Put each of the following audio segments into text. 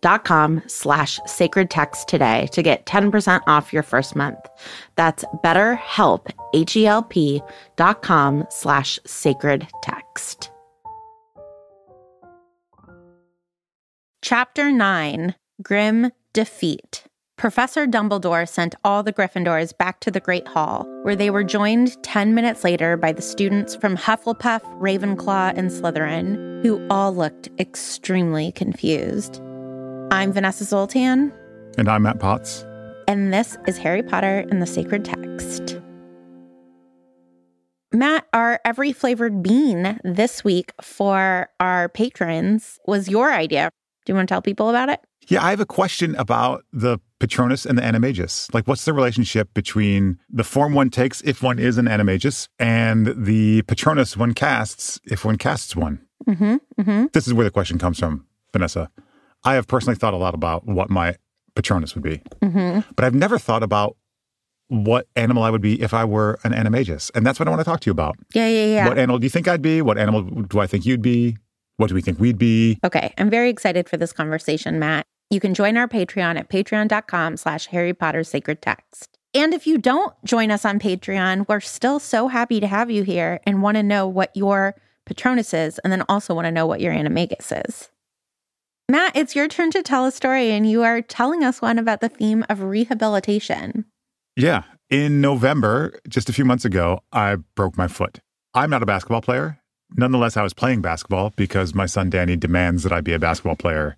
betterhelp.com slash sacred text today to get 10% off your first month. That's betterhelp, H-E-L-P dot com slash sacred text. Chapter 9, Grim Defeat. Professor Dumbledore sent all the Gryffindors back to the Great Hall, where they were joined 10 minutes later by the students from Hufflepuff, Ravenclaw, and Slytherin, who all looked extremely confused. I'm Vanessa Zoltan. And I'm Matt Potts. And this is Harry Potter and the Sacred Text. Matt, our every flavored bean this week for our patrons was your idea. Do you want to tell people about it? Yeah, I have a question about the Patronus and the Animagus. Like, what's the relationship between the form one takes if one is an Animagus and the Patronus one casts if one casts one? Mm-hmm, mm-hmm. This is where the question comes from, Vanessa. I have personally thought a lot about what my Patronus would be, mm-hmm. but I've never thought about what animal I would be if I were an Animagus. And that's what I want to talk to you about. Yeah, yeah, yeah. What animal do you think I'd be? What animal do I think you'd be? What do we think we'd be? Okay, I'm very excited for this conversation, Matt. You can join our Patreon at patreon.com slash Harry Potter Sacred Text. And if you don't join us on Patreon, we're still so happy to have you here and want to know what your Patronus is, and then also want to know what your Animagus is. Matt, it's your turn to tell a story, and you are telling us one about the theme of rehabilitation. Yeah. In November, just a few months ago, I broke my foot. I'm not a basketball player. Nonetheless, I was playing basketball because my son Danny demands that I be a basketball player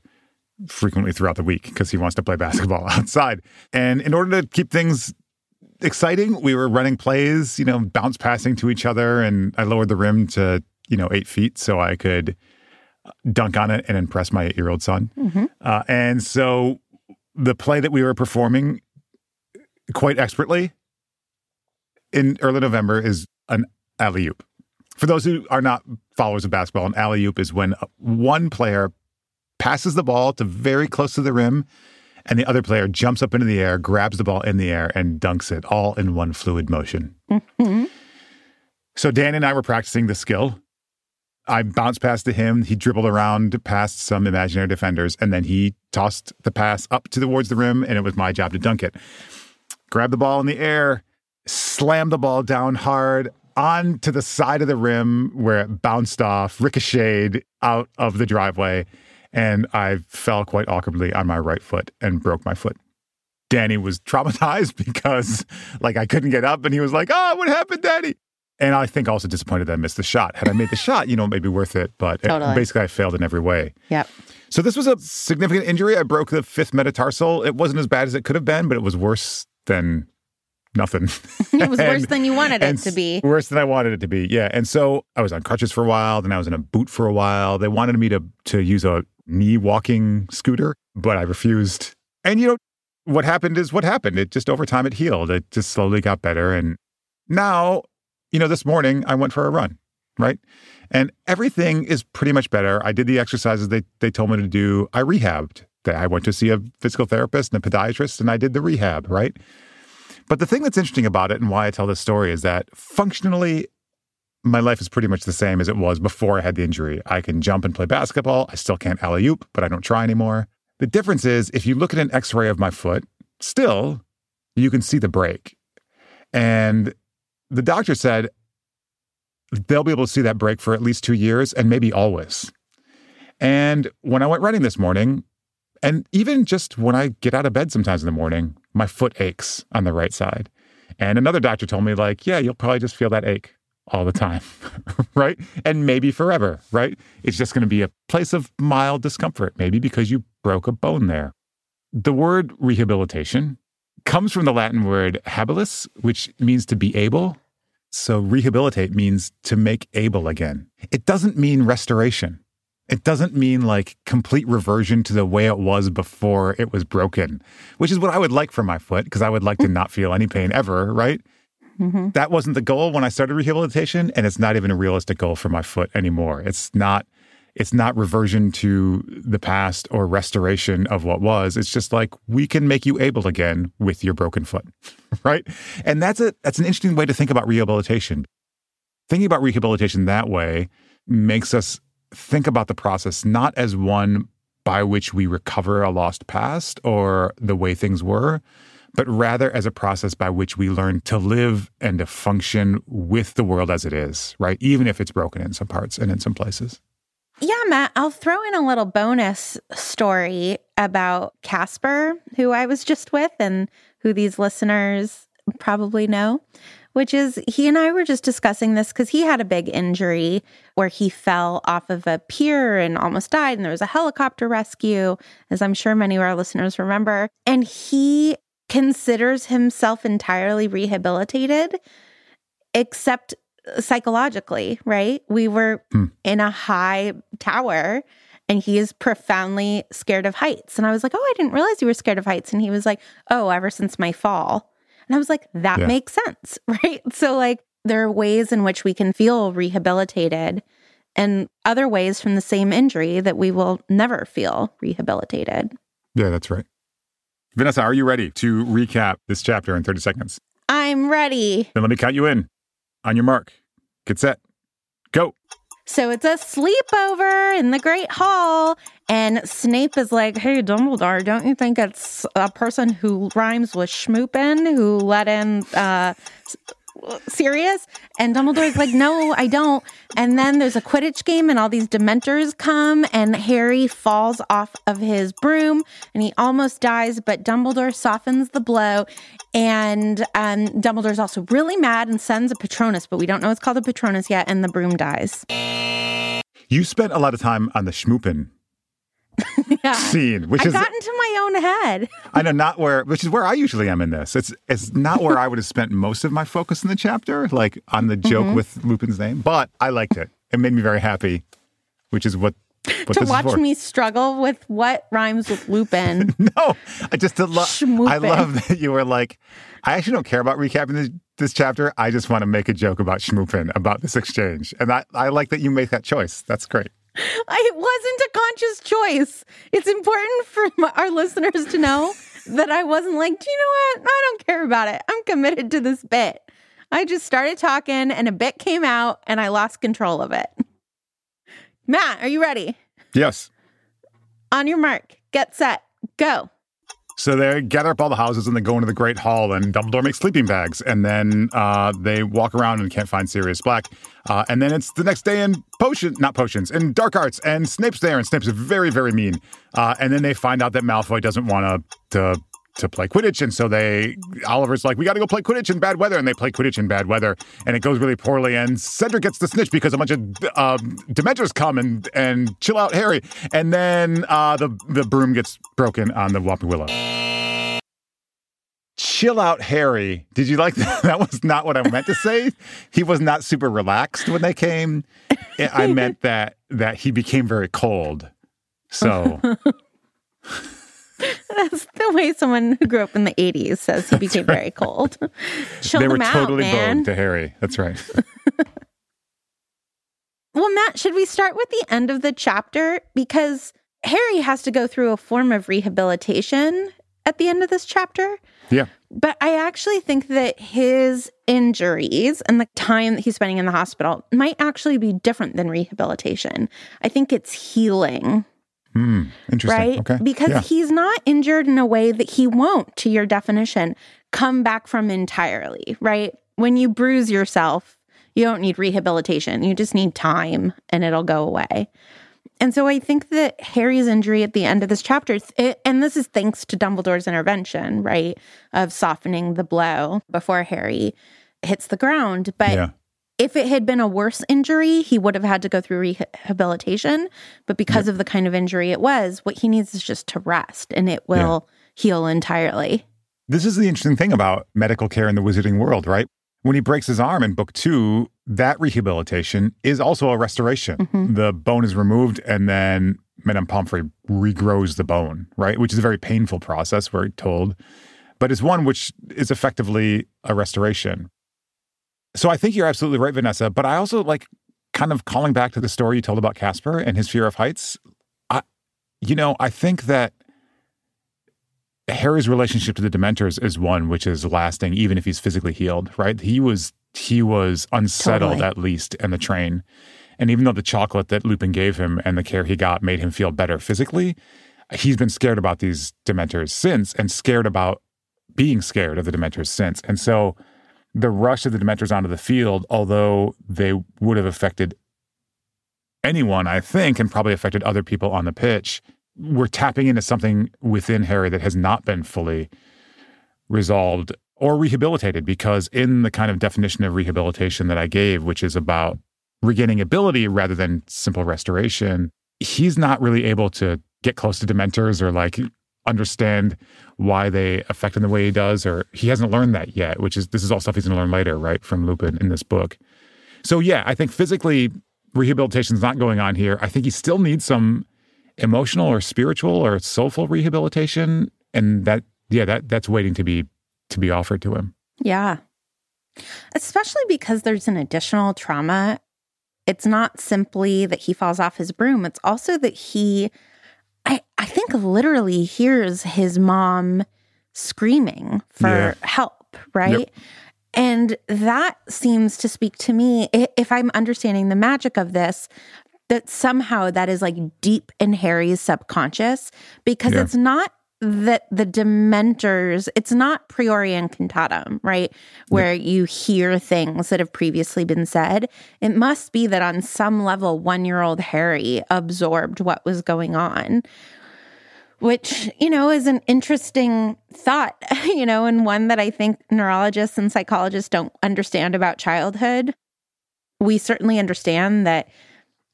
frequently throughout the week because he wants to play basketball outside. And in order to keep things exciting, we were running plays, you know, bounce passing to each other. And I lowered the rim to, you know, eight feet so I could dunk on it and impress my eight year old son. Mm-hmm. Uh, and so the play that we were performing quite expertly in early November is an alley oop. For those who are not followers of basketball, an alley oop is when one player passes the ball to very close to the rim, and the other player jumps up into the air, grabs the ball in the air, and dunks it all in one fluid motion. Mm-hmm. So Dan and I were practicing the skill. I bounced past to him. He dribbled around past some imaginary defenders, and then he tossed the pass up towards the rim, and it was my job to dunk it. Grab the ball in the air, slam the ball down hard onto the side of the rim where it bounced off, ricocheted out of the driveway, and I fell quite awkwardly on my right foot and broke my foot. Danny was traumatized because like I couldn't get up and he was like, "Oh, what happened, Daddy?" And I think also disappointed that I missed the shot. Had I made the shot, you know, maybe worth it, but Totally. it, basically I failed in every way. Yep. So this was a significant injury. I broke the fifth metatarsal. It wasn't as bad as it could have been, but it was worse than nothing. It was worse than you wanted it to be. Worse than I wanted it to be. Yeah. And so I was on crutches for a while, then I was in a boot for a while. They wanted me to to use a knee walking scooter, but I refused. And you know, what happened is what happened. It just over time it healed. It just slowly got better. And now, you know, this morning I went for a run, right? And everything is pretty much better. I did the exercises they they told me to do. I rehabbed. I went to see a physical therapist and a podiatrist, and I did the rehab, right? But the thing that's interesting about it and why I tell this story is that functionally, my life is pretty much the same as it was before I had the injury. I can jump and play basketball. I still can't alley oop, but I don't try anymore. The difference is if you look at an x ray of my foot, still, you can see the break. And the doctor said they'll be able to see that break for at least two years and maybe always. And when I went running this morning, and even just when I get out of bed sometimes in the morning, my foot aches on the right side. And another doctor told me, like, yeah, you'll probably just feel that ache all the time, right? And maybe forever, right? It's just going to be a place of mild discomfort, maybe because you broke a bone there. The word rehabilitation comes from the Latin word habilis, which means to be able. So rehabilitate means to make able again. It doesn't mean restoration. It doesn't mean like complete reversion to the way it was before it was broken, which is what I would like for my foot because I would like to not feel any pain ever, right? Mm-hmm. That wasn't the goal when I started rehabilitation, and it's not even a realistic goal for my foot anymore. It's not it's not reversion to the past or restoration of what was. It's just like we can make you able again with your broken foot, right? And that's a that's an interesting way to think about rehabilitation. Thinking about rehabilitation that way makes us think about the process not as one by which we recover a lost past or the way things were, but rather as a process by which we learn to live and to function with the world as it is, right? Even if it's broken in some parts and in some places. Yeah, Matt, I'll throw in a little bonus story about Casper, who I was just with and who these listeners probably know, which is he and I were just discussing this because he had a big injury where he fell off of a pier and almost died. And there was a helicopter rescue, as I'm sure many of our listeners remember. And he considers himself entirely rehabilitated, except psychologically, right? We were hmm. in a high tower and he is profoundly scared of heights. And I was like, Oh, I didn't realize you were scared of heights. And he was like, Oh, ever since my fall. And I was like, That Yeah. makes sense, right? So, like, there are ways in which we can feel rehabilitated and other ways from the same injury that we will never feel rehabilitated. Yeah, that's right. Vanessa, are you ready to recap this chapter in 30 seconds? I'm ready. Then let me count you in. On your mark, get set, go. So it's a sleepover in the Great Hall. And Snape is like, Hey, Dumbledore, don't you think it's a person who rhymes with schmoopin who let in uh, S- Sirius? And Dumbledore's like, No, I don't. And then there's a Quidditch game, and all these Dementors come, and Harry falls off of his broom and he almost dies, but Dumbledore softens the blow. And um, Dumbledore's also really mad and sends a Patronus, but we don't know it's called a Patronus yet, and the broom dies. You spent a lot of time on the schmoopin Yeah. scene, which I is got into my own head. I know not where, which is where I usually am in this. It's it's not where I would have spent most of my focus in the chapter, like on the joke Mm-hmm. with Lupin's name. But I liked it. It made me very happy, which is what what to watch me struggle with what rhymes with Lupin. No, I just love. I love that you were like, I actually don't care about recapping this, this chapter. I just want to make a joke about schmoopin about this exchange, and I I like that you make that choice. That's great. I, it wasn't a conscious choice. It's important for my, our listeners to know that I wasn't like, do you know what? I don't care about it. I'm committed to this bit. I just started talking and a bit came out and I lost control of it. Matt, are you ready? Yes. On your mark, get set, go. So they gather up all the houses and they go into the Great Hall, and Dumbledore makes sleeping bags. And then uh, they walk around and can't find Sirius Black. Uh, and then it's the next day in potion, not potions, in dark arts, and Snape's there, and Snape's very, very mean. Uh, and then they find out that Malfoy doesn't want to to play Quidditch, and so they Oliver's like, we got to go play Quidditch in bad weather, and they play Quidditch in bad weather, and it goes really poorly. And Cedric gets the snitch because a bunch of uh, Dementors come and and chill out Harry, and then uh, the the broom gets broken on the Whomping Willow. chill out Harry. Did you like that? That was not what I meant to say. He was not super relaxed when they came. I meant that that he became very cold. So That's the way someone who grew up in the 80s says he became very cold. Chill they were out, totally man. bowed to Harry. That's right. Well, Matt, should we start with the end of the chapter? Because Harry has to go through a form of rehabilitation at the end of this chapter. Yeah. But I actually think that his injuries and the time that he's spending in the hospital might actually be different than rehabilitation. I think it's healing, Hmm. Interesting. right? Okay. Because yeah. he's not injured in a way that he won't, to your definition, come back from entirely, right? When you bruise yourself, you don't need rehabilitation. You just need time and it'll go away. And so I think that Harry's injury at the end of this chapter, it, and this is thanks to Dumbledore's intervention, right, of softening the blow before Harry hits the ground. But yeah. If it had been a worse injury, he would have had to go through rehabilitation. But because of the kind of injury it was, what he needs is just to rest and it will heal entirely. This is the interesting thing about medical care in the wizarding world, right? When he breaks his arm in book two, that rehabilitation is also a restoration. Mm-hmm. The bone is removed and then Madame Pomfrey regrows the bone, right? Which is a very painful process, we're told, but it's one which is effectively a restoration. So I think you're absolutely right, Vanessa. But I also like kind of calling back to the story you told about Casper and his fear of heights. I, you know, I think that Harry's relationship to the Dementors is one which is lasting, even if he's physically healed. Right? He was he was unsettled Totally. at least in the train, and even though the chocolate that Lupin gave him and the care he got made him feel better physically, he's been scared about these Dementors since, and scared about being scared of the Dementors since, and so the rush of the Dementors onto the field, although they would have affected anyone, I think, and probably affected other people on the pitch, we're tapping into something within Harry that has not been fully resolved or rehabilitated because in the kind of definition of rehabilitation that I gave, which is about regaining ability rather than simple restoration, he's not really able to get close to dementors or like understand why they affect him the way he does or he hasn't learned that yet which is this is all stuff he's going to learn later right from lupin in this book so yeah i think physically rehabilitation is not going on here i think he still needs some emotional or spiritual or soulful rehabilitation and that yeah that that's waiting to be to be offered to him Yeah. Especially because there's an additional trauma. It's not simply that he falls off his broom, it's also that he, I, I think, literally hears his mom screaming for Yeah. help, right? Yep. And that seems to speak to me, if I'm understanding the magic of this, that somehow that is like deep in Harry's subconscious because Yeah. it's not that the dementors it's not priori incantatem right? Where you hear things that have previously been said. It must be that on some level one year old harry absorbed what was going on which you know is an interesting thought you know and one that i think neurologists and psychologists don't understand about childhood. We certainly understand that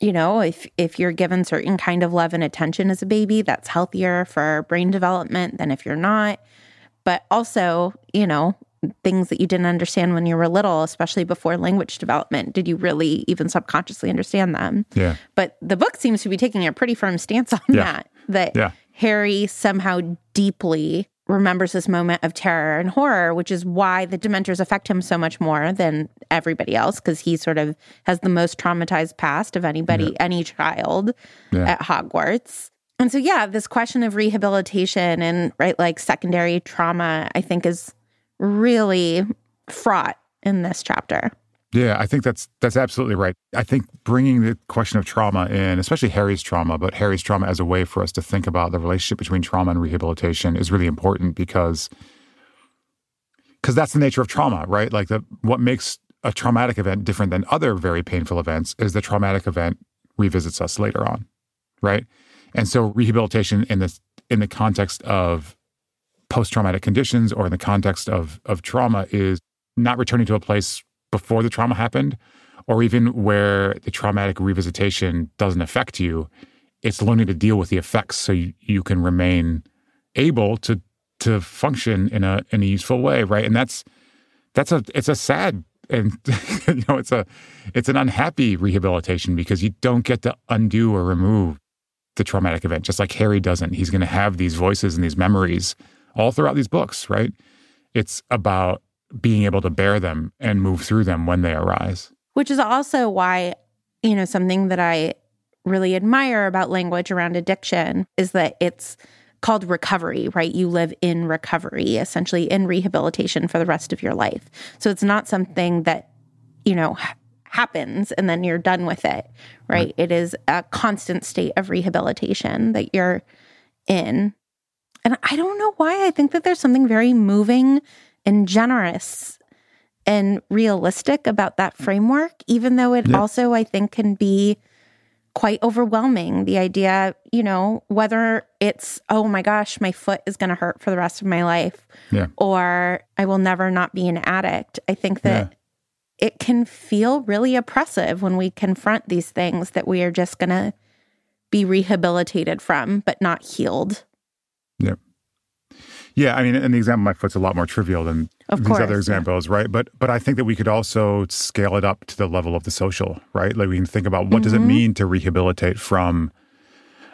you know if if you're given certain kind of love and attention as a baby that's healthier for brain development than if you're not but also you know things that you didn't understand when you were little especially before language development did you really even subconsciously understand them yeah but the book seems to be taking a pretty firm stance on Yeah. that that Yeah. harry somehow deeply remembers this moment of terror and horror which is why the dementors affect him so much more than everybody else because he sort of has the most traumatized past of anybody any child Yeah. at hogwarts. And so yeah this question of rehabilitation and right like secondary trauma i think is really fraught in this chapter Yeah, I think that's that's absolutely right. I think bringing the question of trauma in, especially Harry's trauma, but Harry's trauma as a way for us to think about the relationship between trauma and rehabilitation is really important because because that's the nature of trauma, right? Like the what makes a traumatic event different than other very painful events is the traumatic event revisits us later on, right? And so rehabilitation in this in the context of post-traumatic conditions or in the context of of trauma is not returning to a place before the trauma happened or even where the traumatic revisitation doesn't affect you it's learning to deal with the effects so you, you can remain able to to function in a in a useful way, right? And that's that's a it's a sad and you know it's a it's an unhappy rehabilitation because you don't get to undo or remove the traumatic event just like harry doesn't he's going to have these voices and these memories all throughout these books right it's about being able to bear them and move through them when they arise which is also why you know something that i really admire about language around addiction is that it's called recovery, right? You live in recovery, essentially in rehabilitation for the rest of your life. So it's not something that, you know, happens and then you're done with it, right? right? It is a constant state of rehabilitation that you're in. And I don't know why I think that there's something very moving and generous and realistic about that framework, even though it yeah. also, I think, can be quite overwhelming. The idea, you know, whether it's, oh my gosh, my foot is going to hurt for the rest of my life, yeah. or I will never not be an addict. I think that yeah. it can feel really oppressive when we confront these things that we are just going to be rehabilitated from, but not healed. Yeah. Yeah, I mean, and the example of my foot's a lot more trivial than of these course, other examples, yeah. right? But but I think that we could also scale it up to the level of the social, right? Like we can think about what mm-hmm. does it mm-hmm. mean to rehabilitate from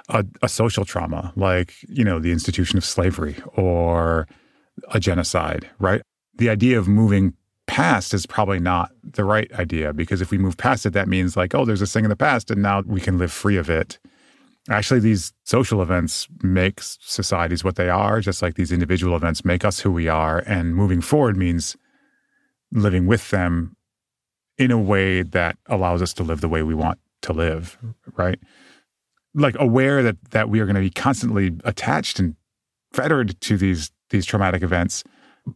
a, a social trauma, like you know the institution of slavery or a genocide, right? The idea of moving past is probably not the right idea because if we move past it, that means like, oh, there's this thing in the past and now we can live free of it. Actually, these social events make societies what they are, just like these individual events make us who we are. And moving forward means living with them in a way that allows us to live the way we want to live, right? Like aware that that we are going to be constantly attached and fettered to these these traumatic events,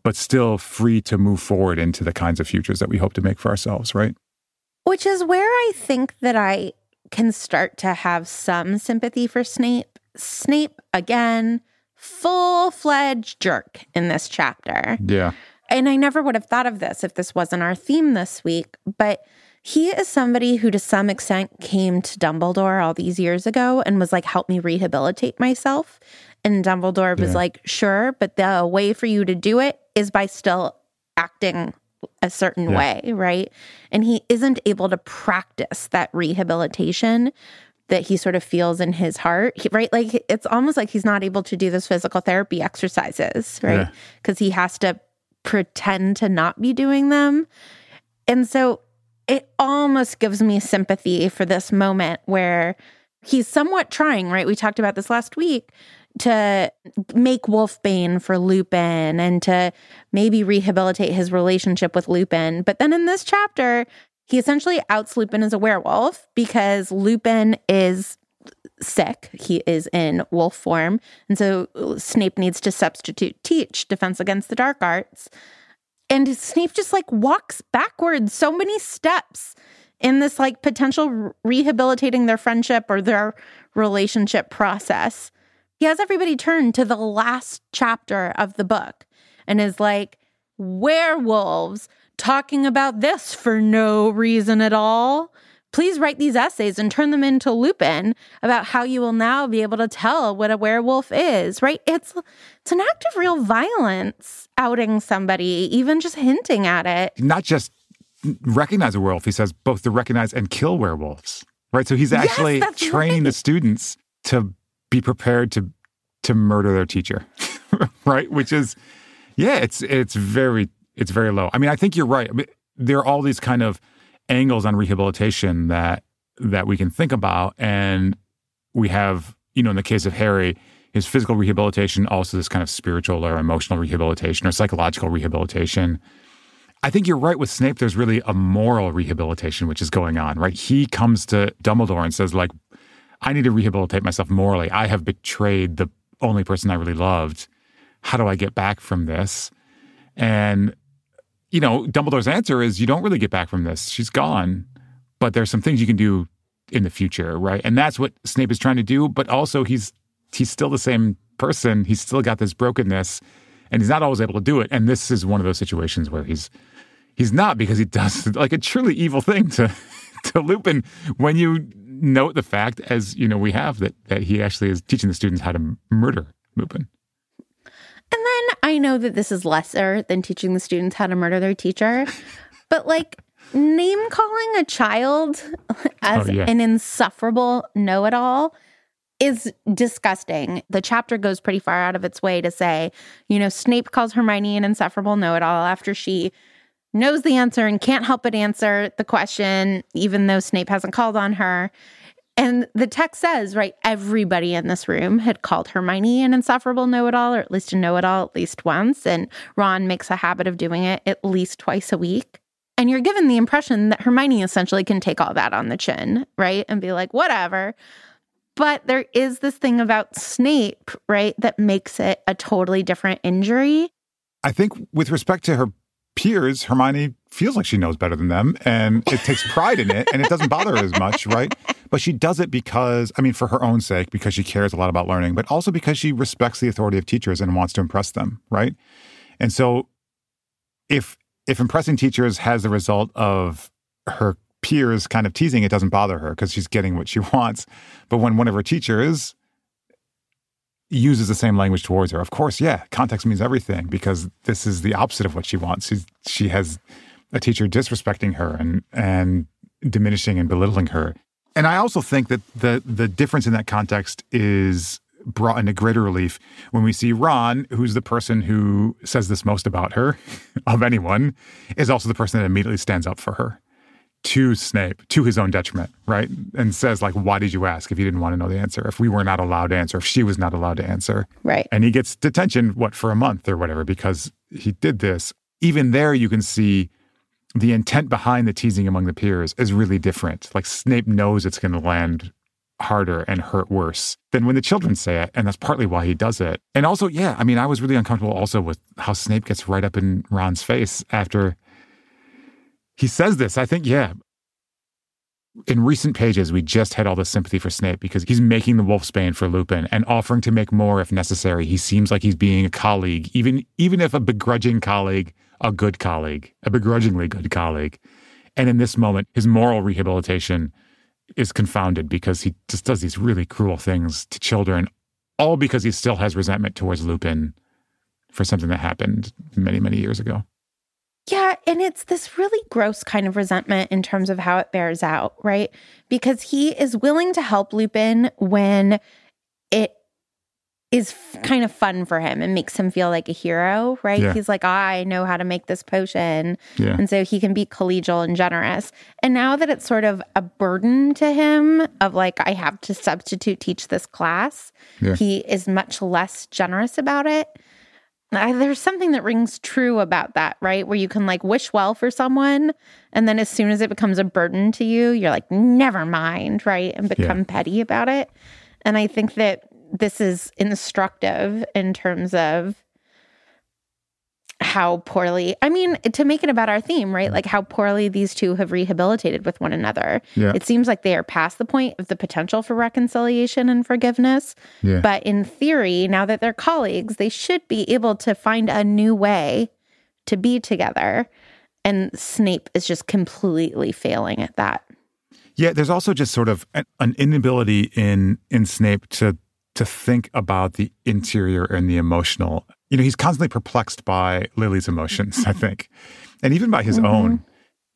but still free to move forward into the kinds of futures that we hope to make for ourselves, right? Which is where I think that I can start to have some sympathy for Snape. Snape, again, full fledged jerk in this chapter. Yeah. And I never would have thought of this if this wasn't our theme this week, but he is somebody who, to some extent, came to Dumbledore all these years ago and was like, help me rehabilitate myself. And Dumbledore was yeah. like, sure, but the way for you to do it is by still acting a certain yeah. way, right? And he isn't able to practice that rehabilitation that he sort of feels in his heart, he, right? Like it's almost like he's not able to do those physical therapy exercises, right? Because yeah. he has to pretend to not be doing them. And so it almost gives me sympathy for this moment where he's somewhat trying, right? We talked about this last week to make Wolfbane for Lupin and to maybe rehabilitate his relationship with Lupin. But then in this chapter, he essentially outs Lupin as a werewolf because Lupin is sick. He is in wolf form. And so Snape needs to substitute teach defense against the dark arts. And Snape just like walks backwards so many steps in this like potential rehabilitating their friendship or their relationship process he has everybody turn to the last chapter of the book and is like, werewolves talking about this for no reason at all. Please write these essays and turn them into Lupin about how you will now be able to tell what a werewolf is, right? It's it's an act of real violence outing somebody, even just hinting at it. Not just recognize a werewolf, he says both to recognize and kill werewolves. Right. So he's actually yes, training right. the students to be prepared to to murder their teacher, right? Which is, yeah, it's it's very it's very low. I mean, I think you're right. I mean, there are all these kind of angles on rehabilitation that that we can think about, and we have, you know, in the case of Harry, his physical rehabilitation, also this kind of spiritual or emotional rehabilitation or psychological rehabilitation. I think you're right with Snape. There's really a moral rehabilitation which is going on, right? He comes to Dumbledore and says, like, I need to rehabilitate myself morally. I have betrayed the only person I really loved. How do I get back from this? And, you know, Dumbledore's answer is you don't really get back from this. She's gone. But there's some things you can do in the future, right? And that's what Snape is trying to do. But also he's he's still the same person. He's still got this brokenness and he's not always able to do it. And this is one of those situations where he's he's not because he does like a truly evil thing to to Lupin when you note the fact, as you know, we have that that he actually is teaching the students how to murder Lupin. And then I know that this is lesser than teaching the students how to murder their teacher, but like name calling a child as Oh, yeah. an insufferable know it all is disgusting. The chapter goes pretty far out of its way to say, you know, Snape calls Hermione an insufferable know it all after she knows the answer and can't help but answer the question, even though Snape hasn't called on her. And the text says, right, everybody in this room had called Hermione an insufferable know it all, or at least a know it all at least once. And Ron makes a habit of doing it at least twice a week. And you're given the impression that Hermione essentially can take all that on the chin, right? And be like, whatever. But there is this thing about Snape, right, that makes it a totally different injury. I think with respect to her peers, Hermione feels like she knows better than them and it takes pride in it and it doesn't bother her as much, right? But she does it because, I mean, for her own sake, because she cares a lot about learning, but also because she respects the authority of teachers and wants to impress them, right? And so if if impressing teachers has the result of her peers kind of teasing, it doesn't bother her because she's getting what she wants. But when one of her teachers uses the same language towards her. Of course, yeah, context means everything because this is the opposite of what she wants. She's, she has a teacher disrespecting her and and diminishing and belittling her. And I also think that the the difference in that context is brought into greater relief when we see Ron, who's the person who says this most about her of anyone, is also the person that immediately stands up for her to Snape, to his own detriment, right? And says, like, why did you ask if you didn't want to know the answer? If we were not allowed to answer, if she was not allowed to answer. Right. And he gets detention, what, for a month or whatever, because he did this. Even there, you can see the intent behind the teasing among the peers is really different. Like, Snape knows it's going to land harder and hurt worse than when the children say it. And that's partly why he does it. And also, yeah, I mean, I was really uncomfortable also with how Snape gets right up in Ron's face after he says this. I think, yeah. In recent pages, we just had all this sympathy for Snape because he's making the Wolfsbane for Lupin and offering to make more if necessary. He seems like he's being a colleague, even even if a begrudging colleague, a good colleague, a begrudgingly good colleague. And in this moment, his moral rehabilitation is confounded because he just does these really cruel things to children, all because he still has resentment towards Lupin for something that happened many, many years ago. Yeah, and it's this really gross kind of resentment in terms of how it bears out, right? Because he is willing to help Lupin when it is f- kind of fun for him and makes him feel like a hero, right? Yeah. He's like, ah, I know how to make this potion. Yeah. And so he can be collegial and generous. And now that it's sort of a burden to him of like, I have to substitute teach this class, Yeah. he is much less generous about it. I, there's something that rings true about that, right? Where you can like wish well for someone, and then as soon as it becomes a burden to you, you're like, never mind, right? And become petty about it. And I think that this is instructive in terms of how poorly, I mean, to make it about our theme, right? Like how poorly these two have rehabilitated with one another. Yeah. It seems like they are past the point of the potential for reconciliation and forgiveness. Yeah. But in theory, now that they're colleagues, they should be able to find a new way to be together. And Snape is just completely failing at that. Yeah, there's also just sort of an, an inability in in Snape to to think about the interior and the emotional. You know, he's constantly perplexed by Lily's emotions, I mm-hmm. think, and even by his mm-hmm. own.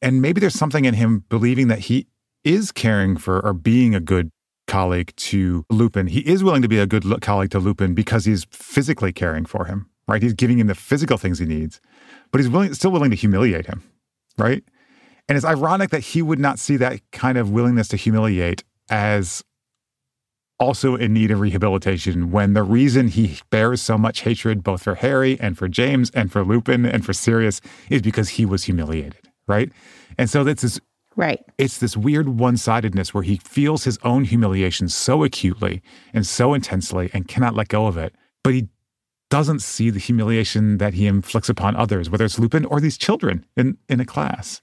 And maybe there's something in him believing that he is caring for or being a good colleague to Lupin. He is willing to be a good colleague to Lupin because he's physically caring for him, right? He's giving him the physical things he needs, but he's willing, still willing to humiliate him, right? And it's ironic that he would not see that kind of willingness to humiliate as also in need of rehabilitation when the reason he bears so much hatred both for Harry and for James and for Lupin and for Sirius is because he was humiliated, right? And so that's this Right. it's this weird one-sidedness where he feels his own humiliation so acutely and so intensely and cannot let go of it, but he doesn't see the humiliation that he inflicts upon others, whether it's Lupin or these children in, in a class.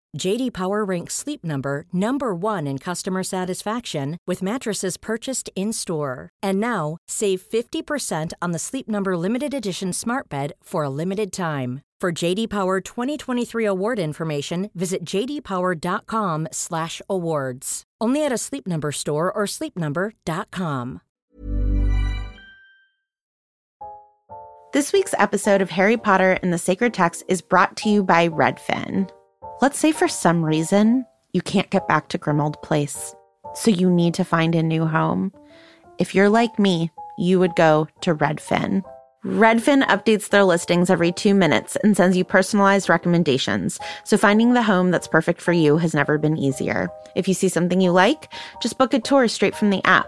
JD Power ranks Sleep Number number 1 in customer satisfaction with mattresses purchased in-store. And now, save 50% on the Sleep Number limited edition Smart Bed for a limited time. For JD Power 2023 award information, visit jdpower.com/awards. Only at a Sleep Number store or sleepnumber.com. This week's episode of Harry Potter and the Sacred Text is brought to you by Redfin. Let's say for some reason you can't get back to Grimmauld Place, so you need to find a new home. If you're like me, you would go to Redfin. Redfin updates their listings every two minutes and sends you personalized recommendations, so finding the home that's perfect for you has never been easier. If you see something you like, just book a tour straight from the app.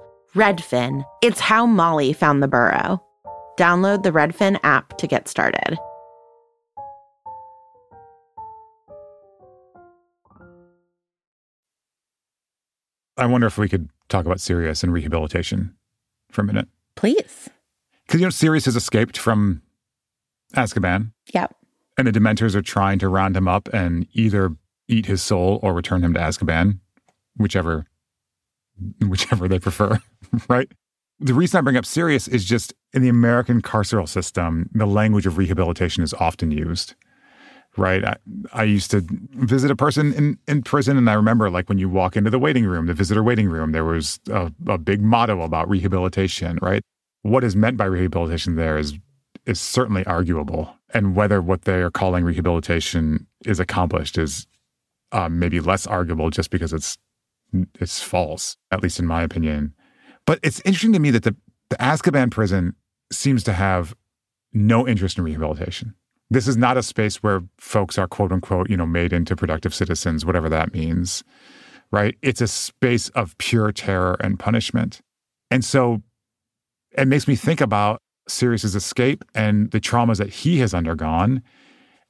Redfin. It's how Molly found the burrow. Download the Redfin app to get started. I wonder if we could talk about Sirius and rehabilitation for a minute. Please. Because, you know, Sirius has escaped from Azkaban. Yep. And the Dementors are trying to round him up and either eat his soul or return him to Azkaban, whichever whichever they prefer, right? The reason I bring up Sirius is just in the American carceral system, the language of rehabilitation is often used, right? I, I used to visit a person in, in prison, and I remember like when you walk into the waiting room, the visitor waiting room, there was a, a big motto about rehabilitation, right? What is meant by rehabilitation there is is certainly arguable, and whether what they are calling rehabilitation is accomplished is um, maybe less arguable just because it's it's false, at least in my opinion. But it's interesting to me that the, the Azkaban prison seems to have no interest in rehabilitation. This is not a space where folks are quote unquote, you know, made into productive citizens, whatever that means, right? It's a space of pure terror and punishment. And so it makes me think about Sirius's escape and the traumas that he has undergone.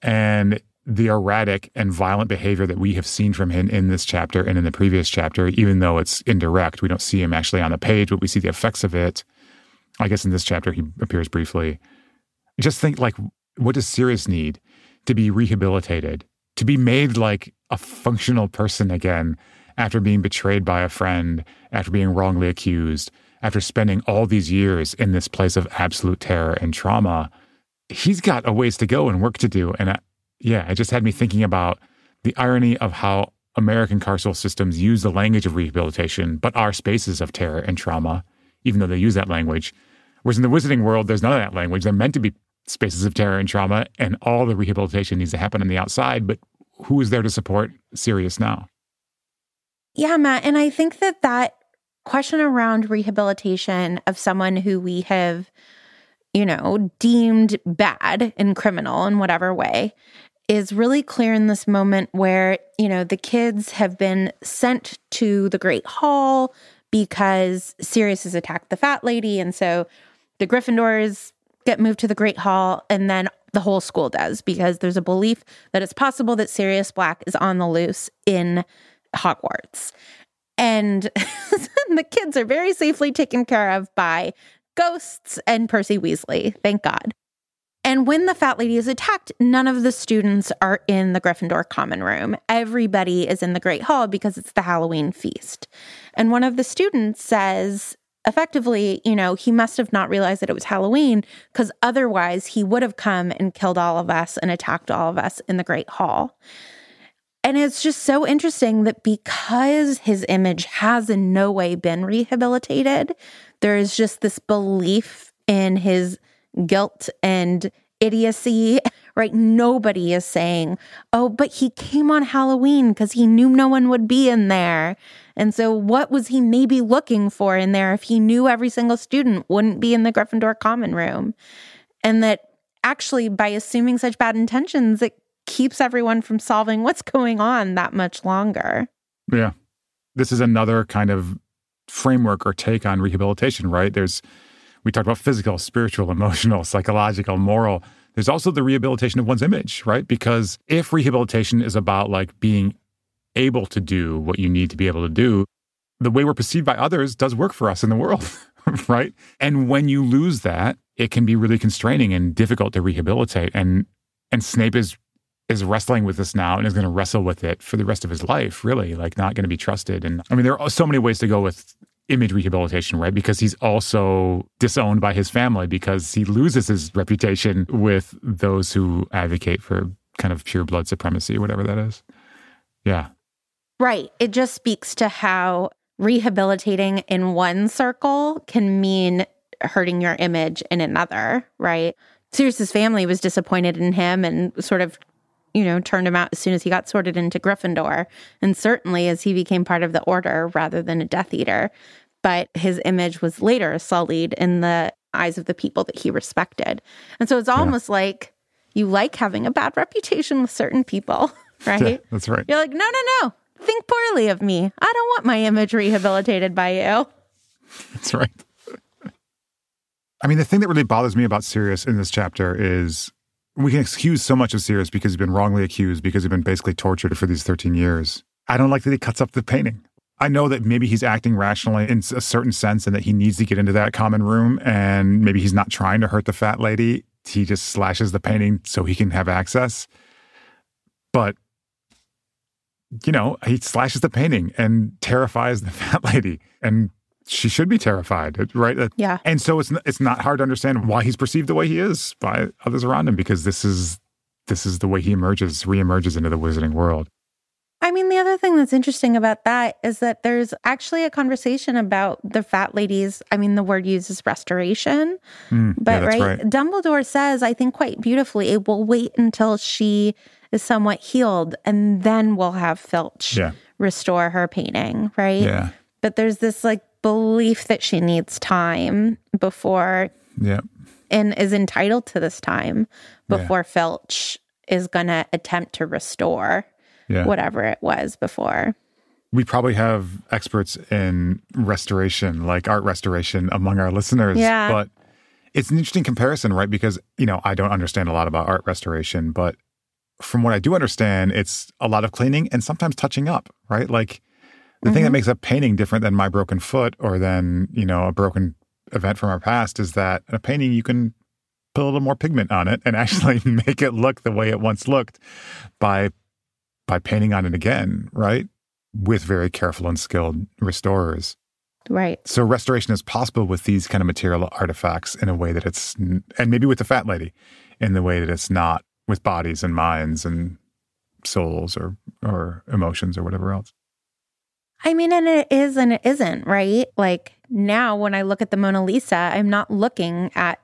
And the erratic and violent behavior that we have seen from him in this chapter and in the previous chapter, even though it's indirect. We don't see him actually on the page, but we see the effects of it. I guess in this chapter, he appears briefly. Just think like, what does Sirius need to be rehabilitated, to be made like a functional person again after being betrayed by a friend, after being wrongly accused, after spending all these years in this place of absolute terror and trauma? He's got a ways to go and work to do. And I, yeah, it just had me thinking about the irony of how American carceral systems use the language of rehabilitation, but are spaces of terror and trauma, even though they use that language. Whereas in the wizarding world, there's none of that language. They're meant to be spaces of terror and trauma, and all the rehabilitation needs to happen on the outside. But who is there to support Sirius now? Yeah, Matt. And I think that that question around rehabilitation of someone who we have, you know, deemed bad and criminal in whatever way is really clear in this moment where, you know, the kids have been sent to the Great Hall because Sirius has attacked the fat lady. And so the Gryffindors get moved to the Great Hall, and then the whole school does because there's a belief that it's possible that Sirius Black is on the loose in Hogwarts. And the kids are very safely taken care of by ghosts and Percy Weasley, thank God. And when the fat lady is attacked, none of the students are in the Gryffindor common room. Everybody is in the Great Hall because it's the Halloween feast. And one of the students says, effectively, you know, he must have not realized that it was Halloween because otherwise he would have come and killed all of us and attacked all of us in the Great Hall. And it's just so interesting that because his image has in no way been rehabilitated, there is just this belief in his guilt and idiocy, right? Nobody is saying, oh, but he came on Halloween because he knew no one would be in there. And so, what was he maybe looking for in there if he knew every single student wouldn't be in the Gryffindor common room? And that actually, by assuming such bad intentions, it keeps everyone from solving what's going on that much longer. Yeah. This is another kind of framework or take on rehabilitation, right? There's, we talked about physical, spiritual, emotional, psychological, moral. There's also the rehabilitation of one's image, right? Because if rehabilitation is about like being able to do what you need to be able to do, the way we're perceived by others does work for us in the world, right? And when you lose that, it can be really constraining and difficult to rehabilitate. And and Snape is is wrestling with this now and is going to wrestle with it for the rest of his life, really, like not going to be trusted. And I mean, there are so many ways to go with image rehabilitation, right? Because he's also disowned by his family because he loses his reputation with those who advocate for kind of pure blood supremacy, whatever that is. Yeah. Right. It just speaks to how rehabilitating in one circle can mean hurting your image in another, right? Sirius's family was disappointed in him and sort of you know, turned him out as soon as he got sorted into Gryffindor, and certainly as he became part of the Order rather than a Death Eater. But his image was later sullied in the eyes of the people that he respected. And so it's almost yeah. like you like having a bad reputation with certain people, right? Yeah, that's right. You're like, no, no, no. Think poorly of me. I don't want my image rehabilitated by you. That's right. I mean, the thing that really bothers me about Sirius in this chapter is we can excuse so much of Sirius because he's been wrongly accused, because he's been basically tortured for these 13 years. I don't like that he cuts up the painting. I know that maybe he's acting rationally in a certain sense and that he needs to get into that common room and maybe he's not trying to hurt the fat lady. He just slashes the painting so he can have access. But, you know, he slashes the painting and terrifies the fat lady. And she should be terrified, right? Yeah. And so it's it's not hard to understand why he's perceived the way he is by others around him because this is this is the way he emerges, reemerges into the wizarding world. I mean, the other thing that's interesting about that is that there's actually a conversation about the fat ladies. I mean, the word uses restoration, mm, but yeah, right? right? Dumbledore says, I think quite beautifully, it will wait until she is somewhat healed and then we'll have Filch yeah. restore her painting, right? Yeah. But there's this like belief that she needs time before yeah and is entitled to this time before yeah. Filch is going to attempt to restore yeah. whatever it was before. We probably have experts in restoration, like art restoration among our listeners. Yeah. But it's an interesting comparison, right? Because, you know, I don't understand a lot about art restoration, but from what I do understand, it's a lot of cleaning and sometimes touching up, right? Like the mm-hmm. thing that mm-hmm. makes a painting different than my broken foot or than, you know, a broken event from our past is that a painting you can put a little more pigment on it and actually make it look the way it once looked by by painting on it again, right? With very careful and skilled restorers. Right. So restoration is possible with these kind of material artifacts in a way that it's and maybe with the fat lady in the way that it's not with bodies and minds and souls or or emotions or whatever else. I mean, and it is and it isn't, right? Like now when I look at the Mona Lisa, I'm not looking at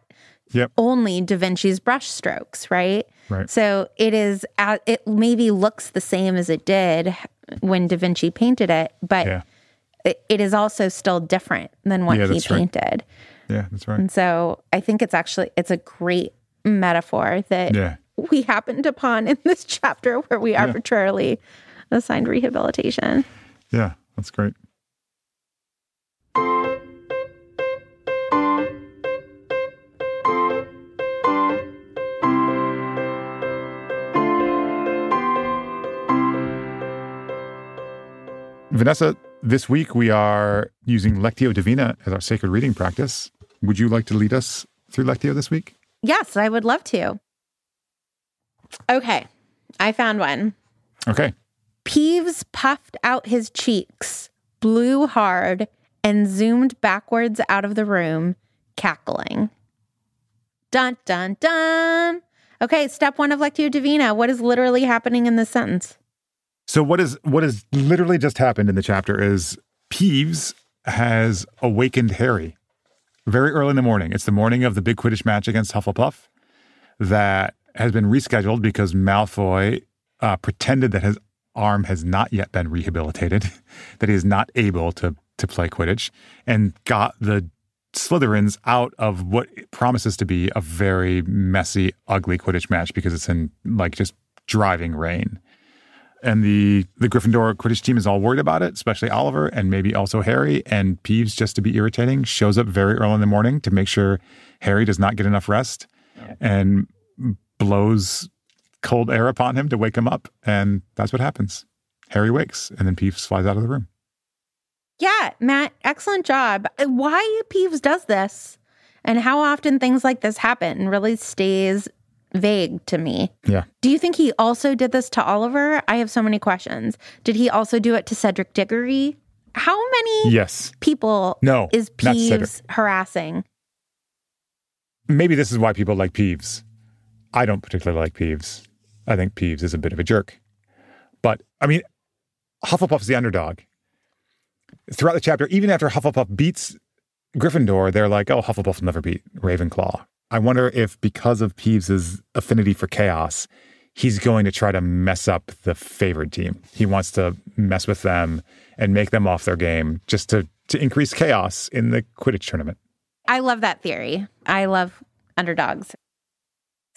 yep. only Da Vinci's brushstrokes, right? Right. So it is, uh, it maybe looks the same as it did when Da Vinci painted it, but yeah. it, it is also still different than what yeah, he painted. Right. Yeah, that's right. And so I think it's actually, it's a great metaphor that yeah. we happened upon in this chapter where we arbitrarily assigned rehabilitation. Yeah. That's great. Vanessa, this week we are using Lectio Divina as our sacred reading practice. Would you like to lead us through Lectio this week? Yes, I would love to. Okay, I found one. Okay. Peeves puffed out his cheeks, blew hard, and zoomed backwards out of the room, cackling. Dun, dun, dun. Okay, step one of Lectio Divina. What is literally happening in this sentence? So what is what has literally just happened in the chapter is Peeves has awakened Harry very early in the morning. It's the morning of the big Quidditch match against Hufflepuff that has been rescheduled because Malfoy uh, pretended that his arm has not yet been rehabilitated, that he is not able to to play Quidditch, and got the Slytherins out of what promises to be a very messy, ugly Quidditch match because it's in like just driving rain. And the the Gryffindor Quidditch team is all worried about it, especially Oliver and maybe also Harry. And Peeves, just to be irritating, shows up very early in the morning to make sure Harry does not get enough rest, and blows cold air upon him to wake him up. And that's what happens. Harry wakes, and then Peeves flies out of the room. Yeah, Matt, excellent job. Uh, why Peeves does this and how often things like this happen really stays vague to me. Yeah. Do you think he also did this to Oliver? I have so many questions. Did he also do it to Cedric Diggory? How many Yes. people No, is Peeves harassing? Maybe this is why people like Peeves. I don't particularly like Peeves. I think Peeves is a bit of a jerk. But I mean, Hufflepuff's the underdog. Throughout the chapter, even after Hufflepuff beats Gryffindor, they're like, oh, Hufflepuff will never beat Ravenclaw. I wonder if because of Peeves' affinity for chaos, he's going to try to mess up the favored team. He wants to mess with them and make them off their game just to, to increase chaos in the Quidditch tournament. I love that theory. I love underdogs.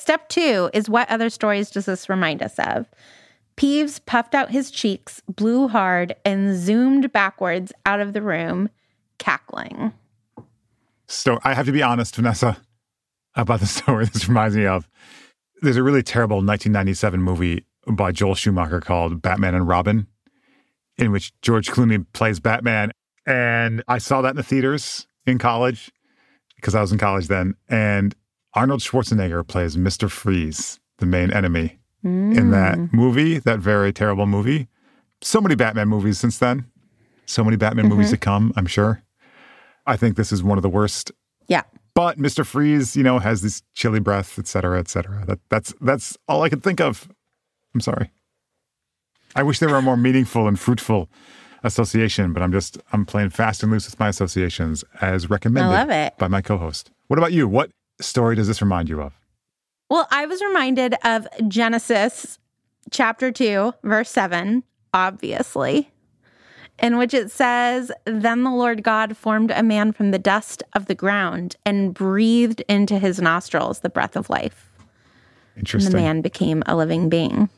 Step two is what other stories does this remind us of? Peeves puffed out his cheeks, blew hard, and zoomed backwards out of the room, cackling. So I have to be honest, Vanessa, about the story this reminds me of. There's a really terrible 1997 movie by Joel Schumacher called Batman and Robin, in which George Clooney plays Batman. And I saw that in the theaters in college because I was in college then. And Arnold Schwarzenegger plays Mr. Freeze, the main enemy in that mm. movie, that very terrible movie. So many Batman movies since then. So many Batman movies mm-hmm. to come, I'm sure. I think this is one of the worst Yeah. but Mr. Freeze, you know, has this chilly breath, et cetera, et cetera. That, that's that's all I could think of. I'm sorry. I wish there were a more meaningful and fruitful association, but I'm just I'm playing fast and loose with my associations as recommended I love it. by my co-host. What about you? What story does this remind you of? Well, I was reminded of Genesis chapter 2, verse 7, obviously, in which it says, Then the Lord God formed a man from the dust of the ground and breathed into his nostrils the breath of life. And Interesting. the man became a living being.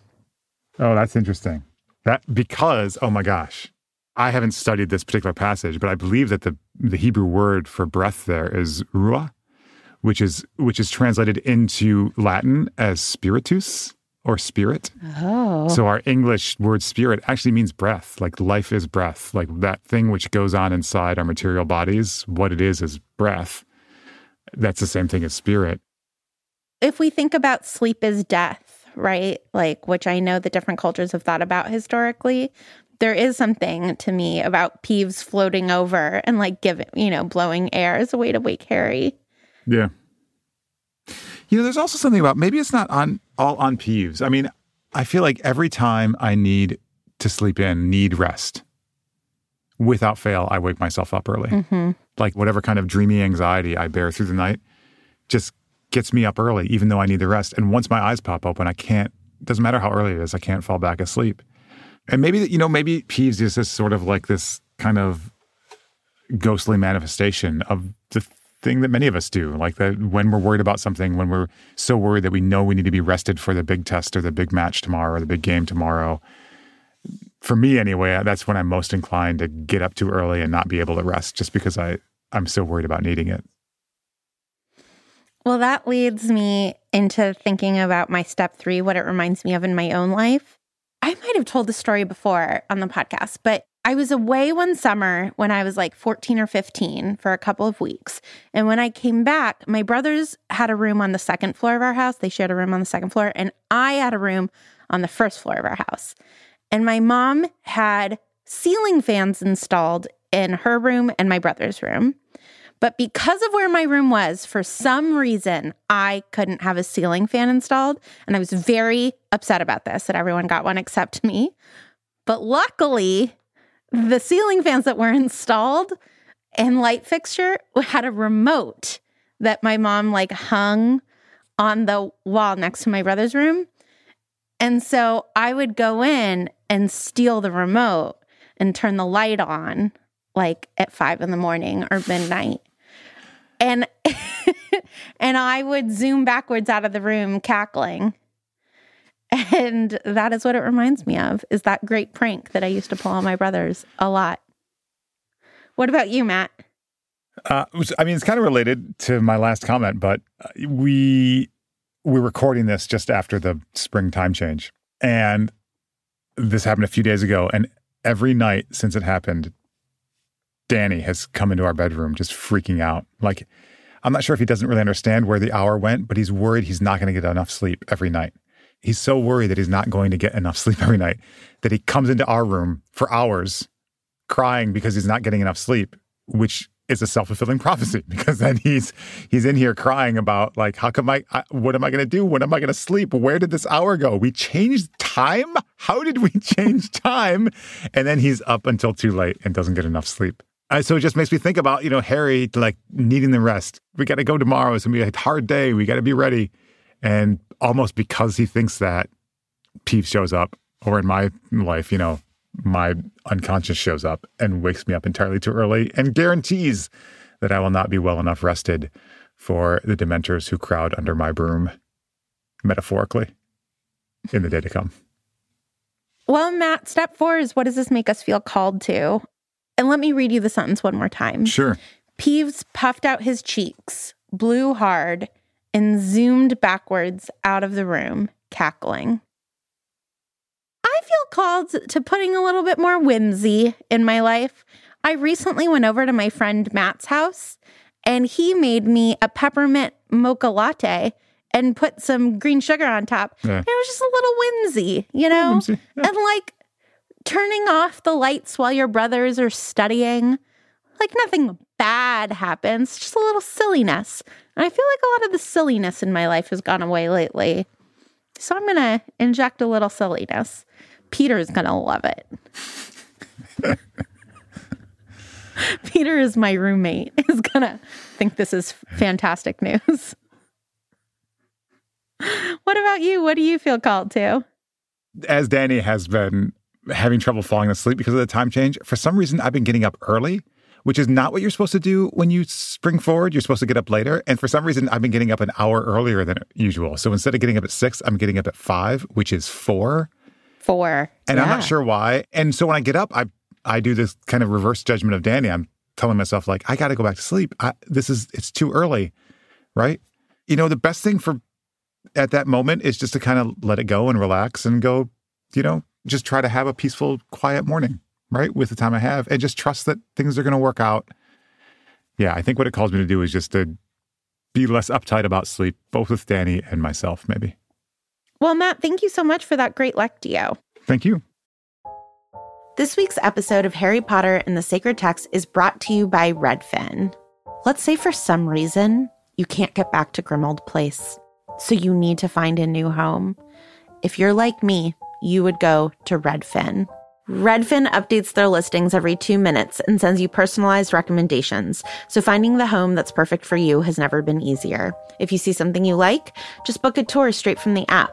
Oh, that's interesting. That because oh my gosh, I haven't studied this particular passage, but I believe that the the Hebrew word for breath there is ruah, which is which is translated into Latin as spiritus or spirit. Oh. So our English word spirit actually means breath, like life is breath, like that thing which goes on inside our material bodies. What it is is breath. That's the same thing as spirit. if we think about sleep as death, right? Like, which I know the different cultures have thought about historically, there is something to me about Peeves floating over and like giving, you know, blowing air as a way to wake Harry. Yeah. You know, there's also something about maybe it's not on all on peeves. I mean, I feel like every time I need to sleep in, need rest, without fail, I wake myself up early. Mm-hmm. Like whatever kind of dreamy anxiety I bear through the night just gets me up early, even though I need the rest. And once my eyes pop open, I can't, doesn't matter how early it is, I can't fall back asleep. And maybe, you know, maybe peeves is just sort of like this kind of ghostly manifestation of the thing that many of us do. Like that when we're worried about something, when we're so worried that we know we need to be rested for the big test or the big match tomorrow or the big game tomorrow. For me, anyway, that's when I'm most inclined to get up too early and not be able to rest just because I, I'm so worried about needing it. Well, that leads me into thinking about my step three, what it reminds me of in my own life. I might have told the story before on the podcast, but I was away one summer when I was like 14 or 15 for a couple of weeks. And when I came back, my brothers had a room on the second floor of our house. They shared a room on the second floor, and I had a room on the first floor of our house. And my mom had ceiling fans installed in her room and my brother's room. But because of where my room was, for some reason, I couldn't have a ceiling fan installed. And I was very upset about this that everyone got one except me. But luckily, the ceiling fans that were installed and light fixture had a remote that my mom like hung on the wall next to my brother's room. And so I would go in and steal the remote and turn the light on like at five in the morning or midnight. And and I would zoom backwards out of the room cackling. And that is what it reminds me of is that great prank that I used to pull on my brothers a lot. What about you, Matt? Uh, I mean, it's kind of related to my last comment, but uh, we we're recording this just after the spring time change, and this happened a few days ago. And every night since it happened, Danny has come into our bedroom just freaking out. Like, I'm not sure if he doesn't really understand where the hour went, but he's worried he's not going to get enough sleep every night. He's so worried that he's not going to get enough sleep every night that he comes into our room for hours crying because he's not getting enough sleep, which is a self-fulfilling prophecy because then he's he's in here crying about like how come I, I what am I going to do? When am I going to sleep? Where did this hour go? We changed time? How did we change time? And then he's up until too late and doesn't get enough sleep. Uh, so it just makes me think about you know Harry like needing the rest. We got to go tomorrow. It's going to be a hard day. We got to be ready. And almost because he thinks that Peeves shows up or in my life you know my unconscious shows up and wakes me up entirely too early and guarantees that I will not be well enough rested for the dementors who crowd under my broom, metaphorically, in the day to come. Well, Matt, step four is what does this make us feel called to? And let me read you the sentence one more time. Sure. Peeves puffed out his cheeks, blew hard, and zoomed backwards out of the room, cackling. I feel called to putting a little bit more whimsy in my life. I recently went over to my friend Matt's house and he made me a peppermint mocha latte and put some green sugar on top. Yeah. It was just a little whimsy, you know? Whimsy. Yeah. And like turning off the lights while your brothers are studying, like nothing bad happens, just a little silliness. And I feel like a lot of the silliness in my life has gone away lately. So I'm going to inject a little silliness. Peter's going to love it. Peter is my roommate, is going to think this is fantastic news. what about you? What do you feel called to? As Danny has been having trouble falling asleep because of the time change, for some reason, I've been getting up early which is not what you're supposed to do when you spring forward. You're supposed to get up later. And for some reason, I've been getting up an hour earlier than usual. So instead of getting up at six, I'm getting up at five, which is four. Four. And yeah. I'm not sure why. And so when I get up, I I do this kind of reverse judgment of Danny. I'm telling myself like, I got to go back to sleep. I, this is it's too early, right? You know, the best thing for at that moment is just to kind of let it go and relax and go. You know, just try to have a peaceful, quiet morning right? With the time I have and just trust that things are going to work out. Yeah, I think what it calls me to do is just to be less uptight about sleep, both with Danny and myself, maybe. Well, Matt, thank you so much for that great lectio. Thank you. This week's episode of Harry Potter and the Sacred Text is brought to you by Redfin. Let's say for some reason you can't get back to Grimmauld Place, so you need to find a new home. If you're like me, you would go to Redfin. Redfin updates their listings every two minutes and sends you personalized recommendations, so finding the home that's perfect for you has never been easier. If you see something you like, just book a tour straight from the app.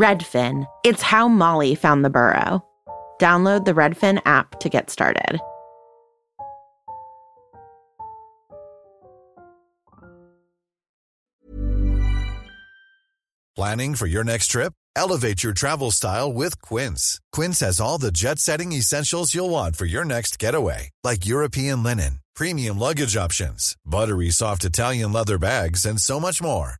Redfin. It's how Molly found the burrow. Download the Redfin app to get started. Planning for your next trip? Elevate your travel style with Quince. Quince has all the jet setting essentials you'll want for your next getaway, like European linen, premium luggage options, buttery soft Italian leather bags, and so much more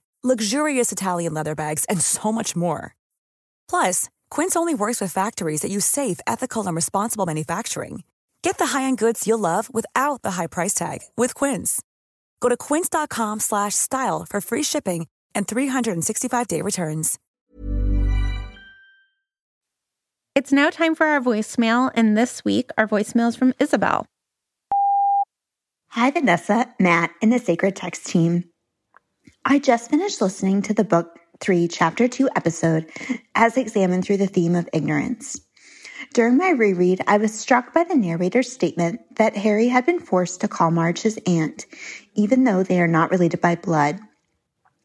luxurious Italian leather bags, and so much more. Plus, Quince only works with factories that use safe, ethical, and responsible manufacturing. Get the high-end goods you'll love without the high price tag with Quince. Go to quince.com slash style for free shipping and 365-day returns. It's now time for our voicemail, and this week our voicemail is from Isabel. Hi, Vanessa, Matt, and the Sacred Text team. I just finished listening to the book 3, Chapter 2 episode as examined through the theme of ignorance. During my reread, I was struck by the narrator's statement that Harry had been forced to call Marge his aunt, even though they are not related by blood.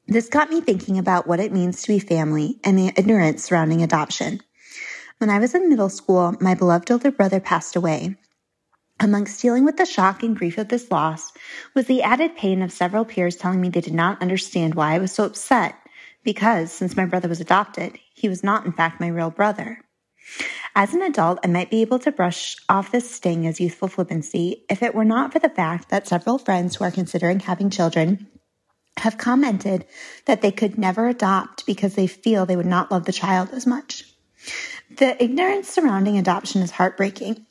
This got me thinking about what it means to be family and the ignorance surrounding adoption. When I was in middle school, my beloved older brother passed away. Amongst dealing with the shock and grief of this loss was the added pain of several peers telling me they did not understand why I was so upset, because since my brother was adopted, he was not in fact my real brother. As an adult, I might be able to brush off this sting as youthful flippancy if it were not for the fact that several friends who are considering having children have commented that they could never adopt because they feel they would not love the child as much. The ignorance surrounding adoption is heartbreaking.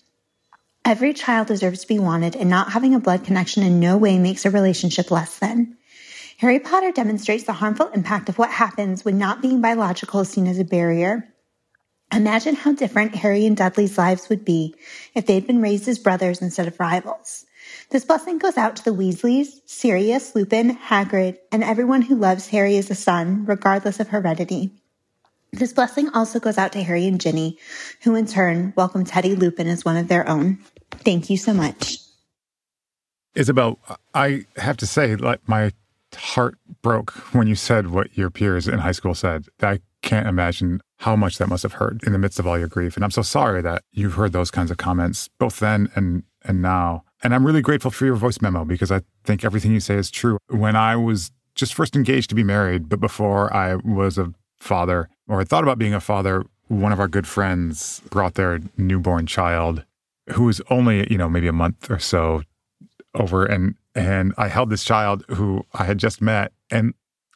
Every child deserves to be wanted, and not having a blood connection in no way makes a relationship less than. Harry Potter demonstrates the harmful impact of what happens when not being biological is seen as a barrier. Imagine how different Harry and Dudley's lives would be if they'd been raised as brothers instead of rivals. This blessing goes out to the Weasleys, Sirius, Lupin, Hagrid, and everyone who loves Harry as a son, regardless of heredity. This blessing also goes out to Harry and Ginny, who in turn welcome Teddy Lupin as one of their own. Thank you so much. Isabel, I have to say, like my heart broke when you said what your peers in high school said. I can't imagine how much that must have hurt in the midst of all your grief. And I'm so sorry that you've heard those kinds of comments both then and and now. And I'm really grateful for your voice memo because I think everything you say is true. When I was just first engaged to be married, but before I was a father or had thought about being a father, one of our good friends brought their newborn child who was only, you know, maybe a month or so over and and I held this child who I had just met and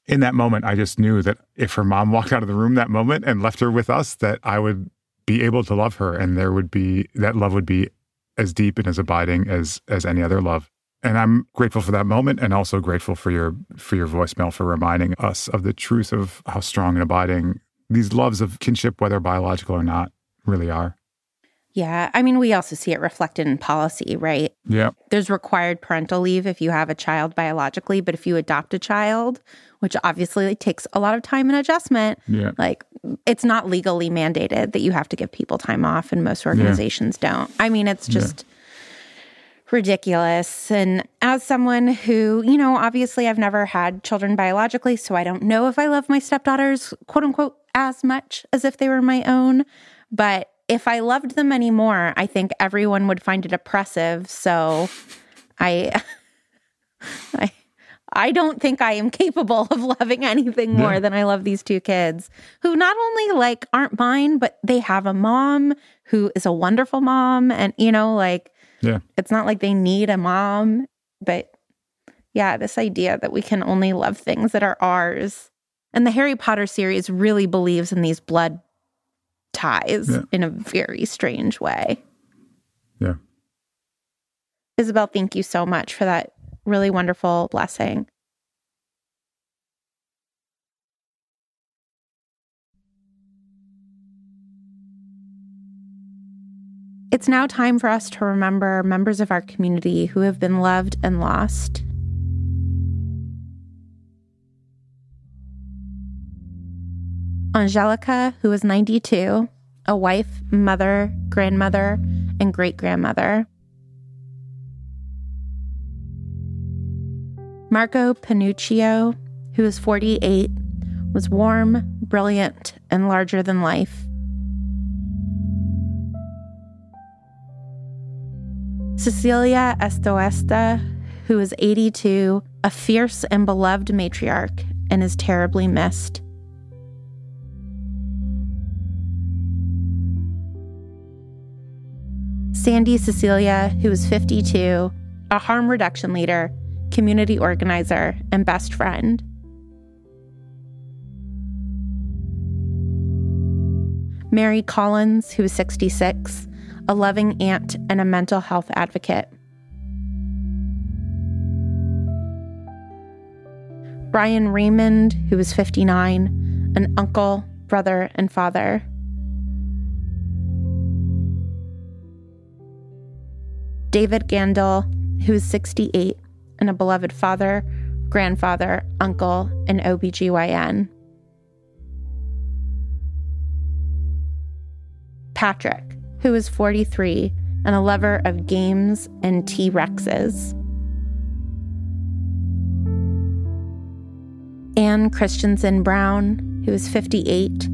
in that moment I just knew that if her mom walked out of the room that moment and left her with us that I would be able to love her and there would be that love would be as deep and as abiding as as any other love. And I'm grateful for that moment and also grateful for your for your voicemail for reminding us of the truth of how strong and abiding these loves of kinship whether biological or not really are. Yeah. I mean, we also see it reflected in policy, right? Yeah. There's required parental leave if you have a child biologically, but if you adopt a child, which obviously takes a lot of time and adjustment, Yeah. like it's not legally mandated that you have to give people time off, and most organizations don't. I mean, it's just ridiculous. And as someone who, you know, obviously I've never had children biologically, so I don't know if I love my stepdaughters, quote unquote, as much as if they were my own. But if I loved them anymore, I think everyone would find it oppressive. So I, I, I don't think I am capable of loving anything more Yeah. than I love these two kids who not only like aren't mine, but they have a mom who is a wonderful mom. And, you know, like, Yeah. it's not like they need a mom, but yeah, this idea that we can only love things that are ours. And the Harry Potter series really believes in these blood ties Yeah. in a very strange way. Yeah. Isabel, thank you so much for that really wonderful blessing. It's now time for us to remember members of our community who have been loved and lost. Angelica, who was 92, a wife, mother, grandmother, and great grandmother. Marco Panuccio, who was 48, was warm, brilliant, and larger than life. Cecilia Estoesta, who was 82, a fierce and beloved matriarch, and is terribly missed. Sandy Cecilia, who was 52, a harm reduction leader, community organizer, and best friend. Mary Collins, who was 66, a loving aunt and a mental health advocate. Brian Raymond, who was 59, an uncle, brother, and father. David Gandil, who is 68, and a beloved father, grandfather, uncle, and OBGYN. Patrick, who is 43 and a lover of games and T Rexes. Anne Christensen Brown, who is 58,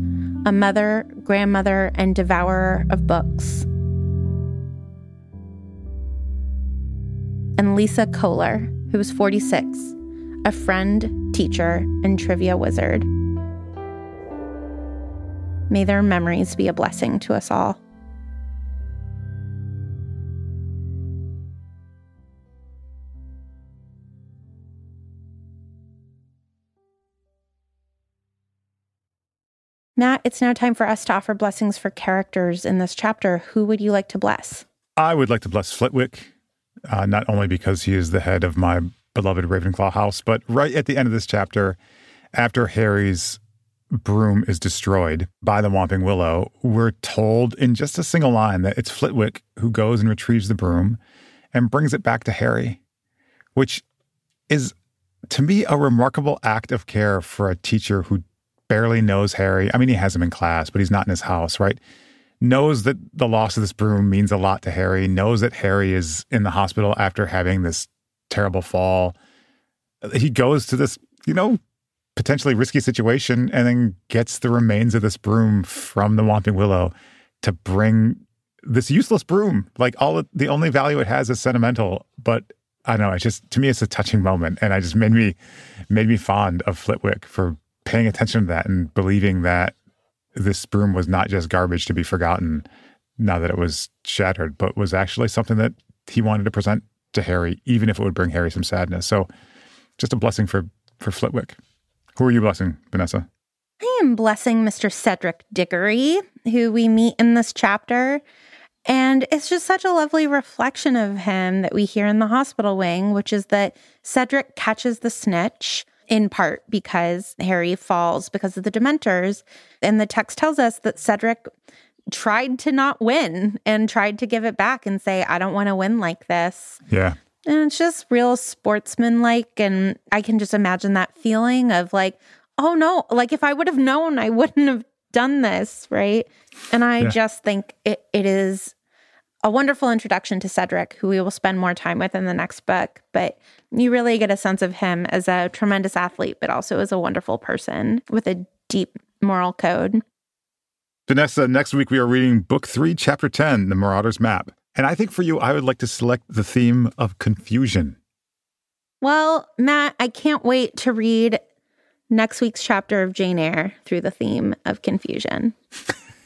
a mother, grandmother, and devourer of books. And Lisa Kohler, who was 46, a friend, teacher, and trivia wizard. May their memories be a blessing to us all. Matt, it's now time for us to offer blessings for characters in this chapter. Who would you like to bless? I would like to bless Flitwick, uh, not only because he is the head of my beloved Ravenclaw house, but right at the end of this chapter, after Harry's broom is destroyed by the Whomping Willow, we're told in just a single line that it's Flitwick who goes and retrieves the broom and brings it back to Harry, which is to me a remarkable act of care for a teacher who barely knows Harry. I mean, he has him in class, but he's not in his house, right? Knows that the loss of this broom means a lot to Harry, knows that Harry is in the hospital after having this terrible fall. He goes to this, you know, potentially risky situation and then gets the remains of this broom from the Whomping Willow to bring this useless broom. Like all the only value it has is sentimental, but I don't know. It's just to me, it's a touching moment, and I just made me made me fond of Flitwick for paying attention to that and believing that this broom was not just garbage to be forgotten now that it was shattered, but was actually something that he wanted to present to Harry, even if it would bring Harry some sadness. So, just a blessing for for Flitwick. Who are you blessing, Vanessa? I am blessing Mr. Cedric Diggory, who we meet in this chapter. And it's just such a lovely reflection of him that we hear in the hospital wing, which is that Cedric catches the snitch in part because Harry falls because of the Dementors. And the text tells us that Cedric tried to not win and tried to give it back and say, I don't want to win like this. Yeah. And it's just real sportsmanlike. And I can just imagine that feeling of like, oh no, like if I would have known, I wouldn't have done this. Right. And I yeah. just think it, it is a wonderful introduction to Cedric, who we will spend more time with in the next book. But you really get a sense of him as a tremendous athlete, but also as a wonderful person with a deep moral code. Vanessa, next week we are reading Book Three, Chapter 10, The Marauder's Map. And I think for you, I would like to select the theme of confusion. Well, Matt, I can't wait to read next week's chapter of Jane Eyre through the theme of confusion.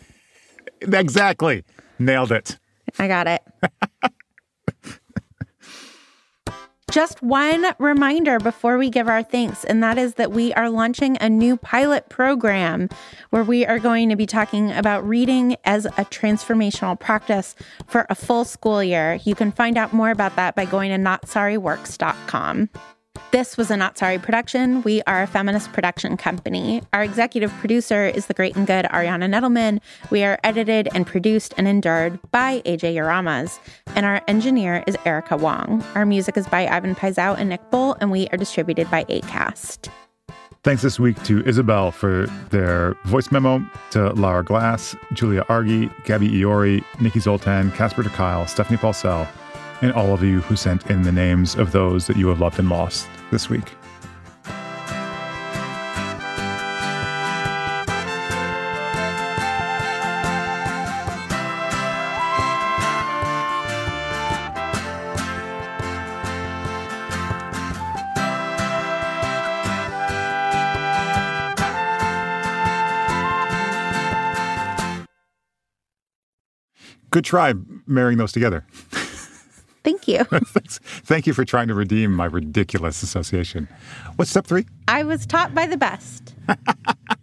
exactly. Nailed it. I got it. Just one reminder before we give our thanks, and that is that we are launching a new pilot program where we are going to be talking about reading as a transformational practice for a full school year. You can find out more about that by going to notsorryworks.com. This was a Not Sorry production. We are a feminist production company. Our executive producer is the great and good Ariana Nettleman. We are edited and produced and endured by AJ Yaramas. And our engineer is Erica Wong. Our music is by Ivan Paisau and Nick Bull, and we are distributed by ACAST. Thanks this week to Isabel for their voice memo, to Lara Glass, Julia Argy, Gabby Iori, Nikki Zoltan, Casper ter Kuile, Stephanie Paulsell, and all of you who sent in the names of those that you have loved and lost this week. Good try marrying those together. Thank you. Thank you for trying to redeem my ridiculous association. What's step three? I was taught by the best.